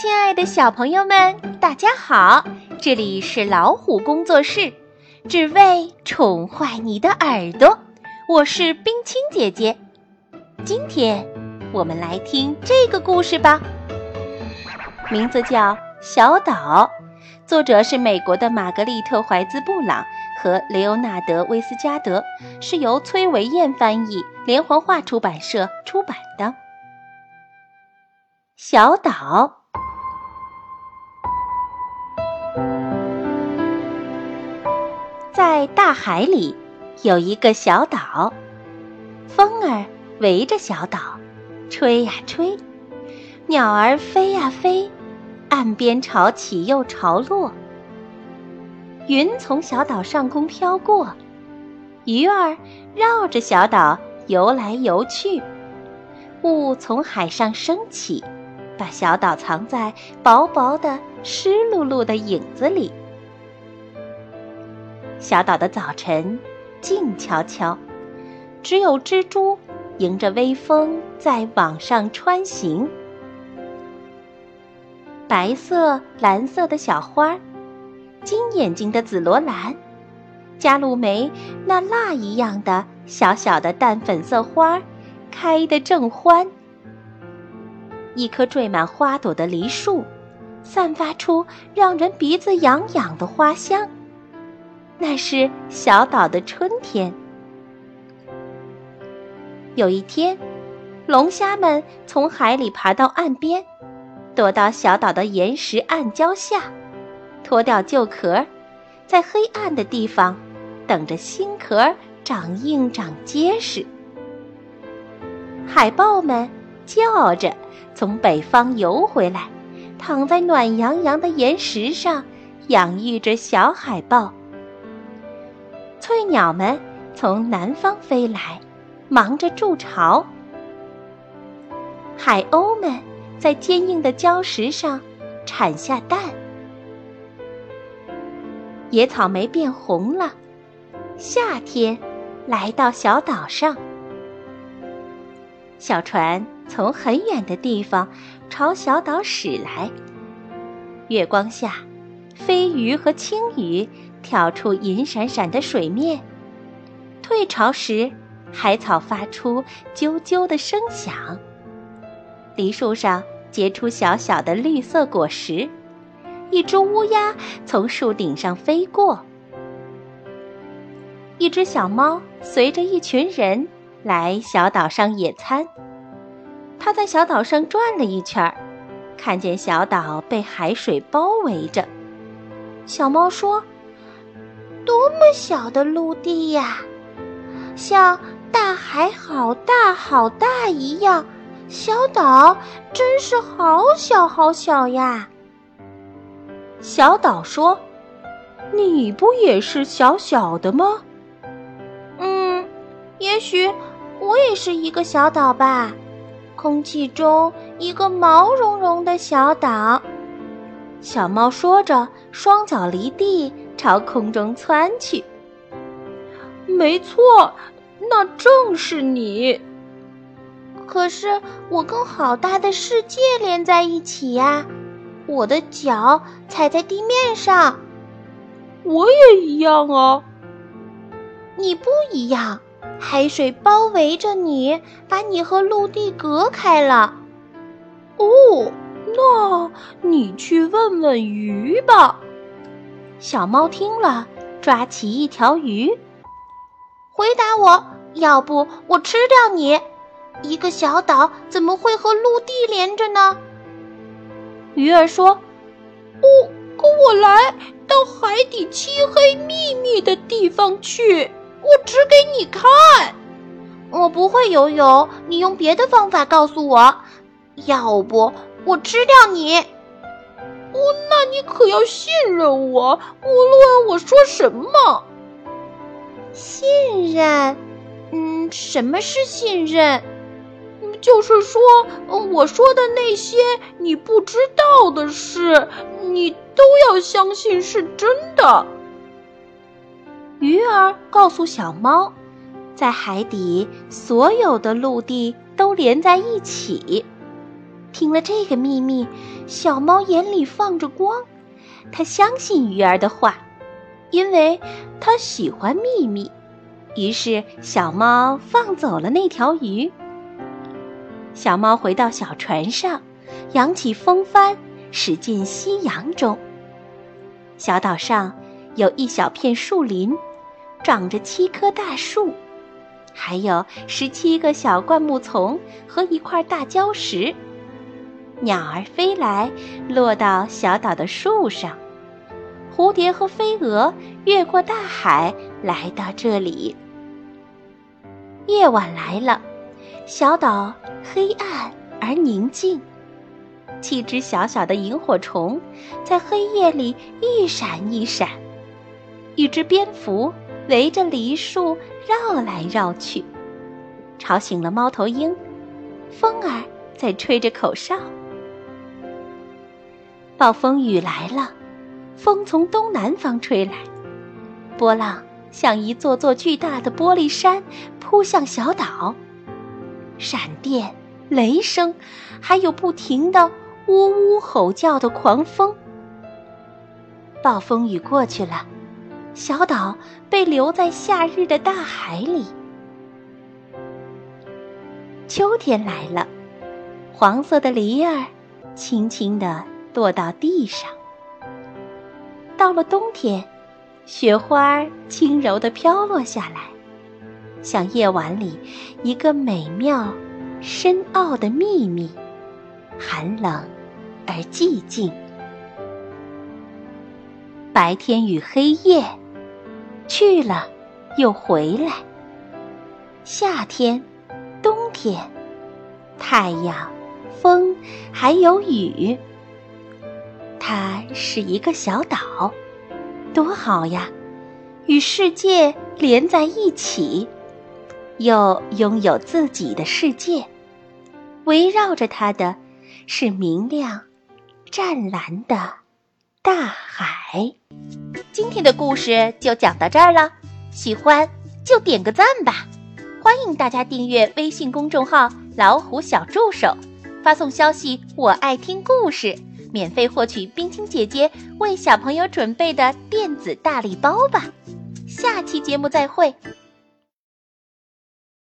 亲爱的小朋友们，大家好！这里是老虎工作室，只为宠坏你的耳朵。我是冰清姐姐。今天我们来听这个故事吧，名字叫《小岛》，作者是美国的玛格丽特·怀兹·布朗和雷欧纳德·威斯加德，是由崔维燕翻译，连环画出版社出版的。小岛。在大海里有一个小岛，风儿围着小岛，吹呀吹，鸟儿飞呀飞，岸边潮起又潮落。云从小岛上空飘过，鱼儿绕着小岛游来游去，雾从海上升起，把小岛藏在薄薄的湿漉漉的影子里。小岛的早晨静悄悄，只有蜘蛛迎着微风在网上穿行。白色、蓝色的小花，金眼睛的紫罗兰，加露梅那蜡一样的小小的淡粉色花，开得正欢。一棵缀满花朵的梨树，散发出让人鼻子痒痒的花香。那是小岛的春天。有一天，龙虾们从海里爬到岸边，躲到小岛的岩石暗礁下，脱掉旧壳，在黑暗的地方等着新壳长硬长结实。海豹们叫着从北方游回来，躺在暖洋洋的岩石上，养育着小海豹。翠鸟们从南方飞来，忙着筑巢。海鸥们在坚硬的礁石上产下蛋。野草莓变红了，夏天来到小岛上。小船从很远的地方朝小岛驶来。月光下，飞鱼和青鱼。跳出银闪闪的水面，退潮时，海草发出啾啾的声响。梨树上结出小小的绿色果实，一只乌鸦从树顶上飞过。一只小猫随着一群人来小岛上野餐，它在小岛上转了一圈，看见小岛被海水包围着。小猫说。多么小的陆地呀，像大海好大好大一样，小岛真是好小好小呀。小岛说：“你不也是小小的吗？”“嗯，也许我也是一个小岛吧，空气中一个毛茸茸的小岛。”小猫说着，双脚离地。朝空中窜去。没错，那正是你。可是我跟好大的世界连在一起呀，我的脚踩在地面上。我也一样啊。你不一样，海水包围着你，把你和陆地隔开了。哦，那你去问问鱼吧。小猫听了，抓起一条鱼，回答我：“要不我吃掉你？一个小岛怎么会和陆地连着呢？”鱼儿说：“不，跟我来到海底漆黑秘密的地方去，我指给你看。我不会游泳，你用别的方法告诉我。要不我吃掉你。”哦，那你可要信任我，无论我说什么。信任？嗯，什么是信任？就是说，我说的那些你不知道的事，你都要相信是真的。鱼儿告诉小猫，在海底所有的陆地都连在一起。听了这个秘密，小猫眼里放着光，它相信鱼儿的话，因为它喜欢秘密。于是，小猫放走了那条鱼。小猫回到小船上，扬起风帆，驶进夕阳中。小岛上有一小片树林，长着七棵大树，还有十七个小灌木丛和一块大礁石。鸟儿飞来，落到小岛的树上；蝴蝶和飞蛾越过大海，来到这里。夜晚来了，小岛黑暗而宁静。七只小小的萤火虫在黑夜里一闪一闪，一只蝙蝠围着梨树绕来绕去，吵醒了猫头鹰。风儿在吹着口哨。暴风雨来了，风从东南方吹来，波浪像一座座巨大的玻璃山扑向小岛，闪电、雷声，还有不停的。呜呜吼叫的狂风，暴风雨过去了，小岛被留在夏日的大海里。秋天来了，黄色的梨儿轻轻地落到地上。到了冬天，雪花轻柔地飘落下来，像夜晚里一个美妙、深奥的秘密，寒冷。而寂静，白天与黑夜去了又回来，夏天、冬天，太阳、风还有雨。它是一个小岛，多好呀！与世界连在一起，又拥有自己的世界，围绕着它的是明亮。湛蓝的大海。今天的故事就讲到这儿了，喜欢就点个赞吧！欢迎大家订阅微信公众号“老虎小助手”，发送消息“我爱听故事”，免费获取冰清姐姐为小朋友准备的电子大礼包吧！下期节目再会。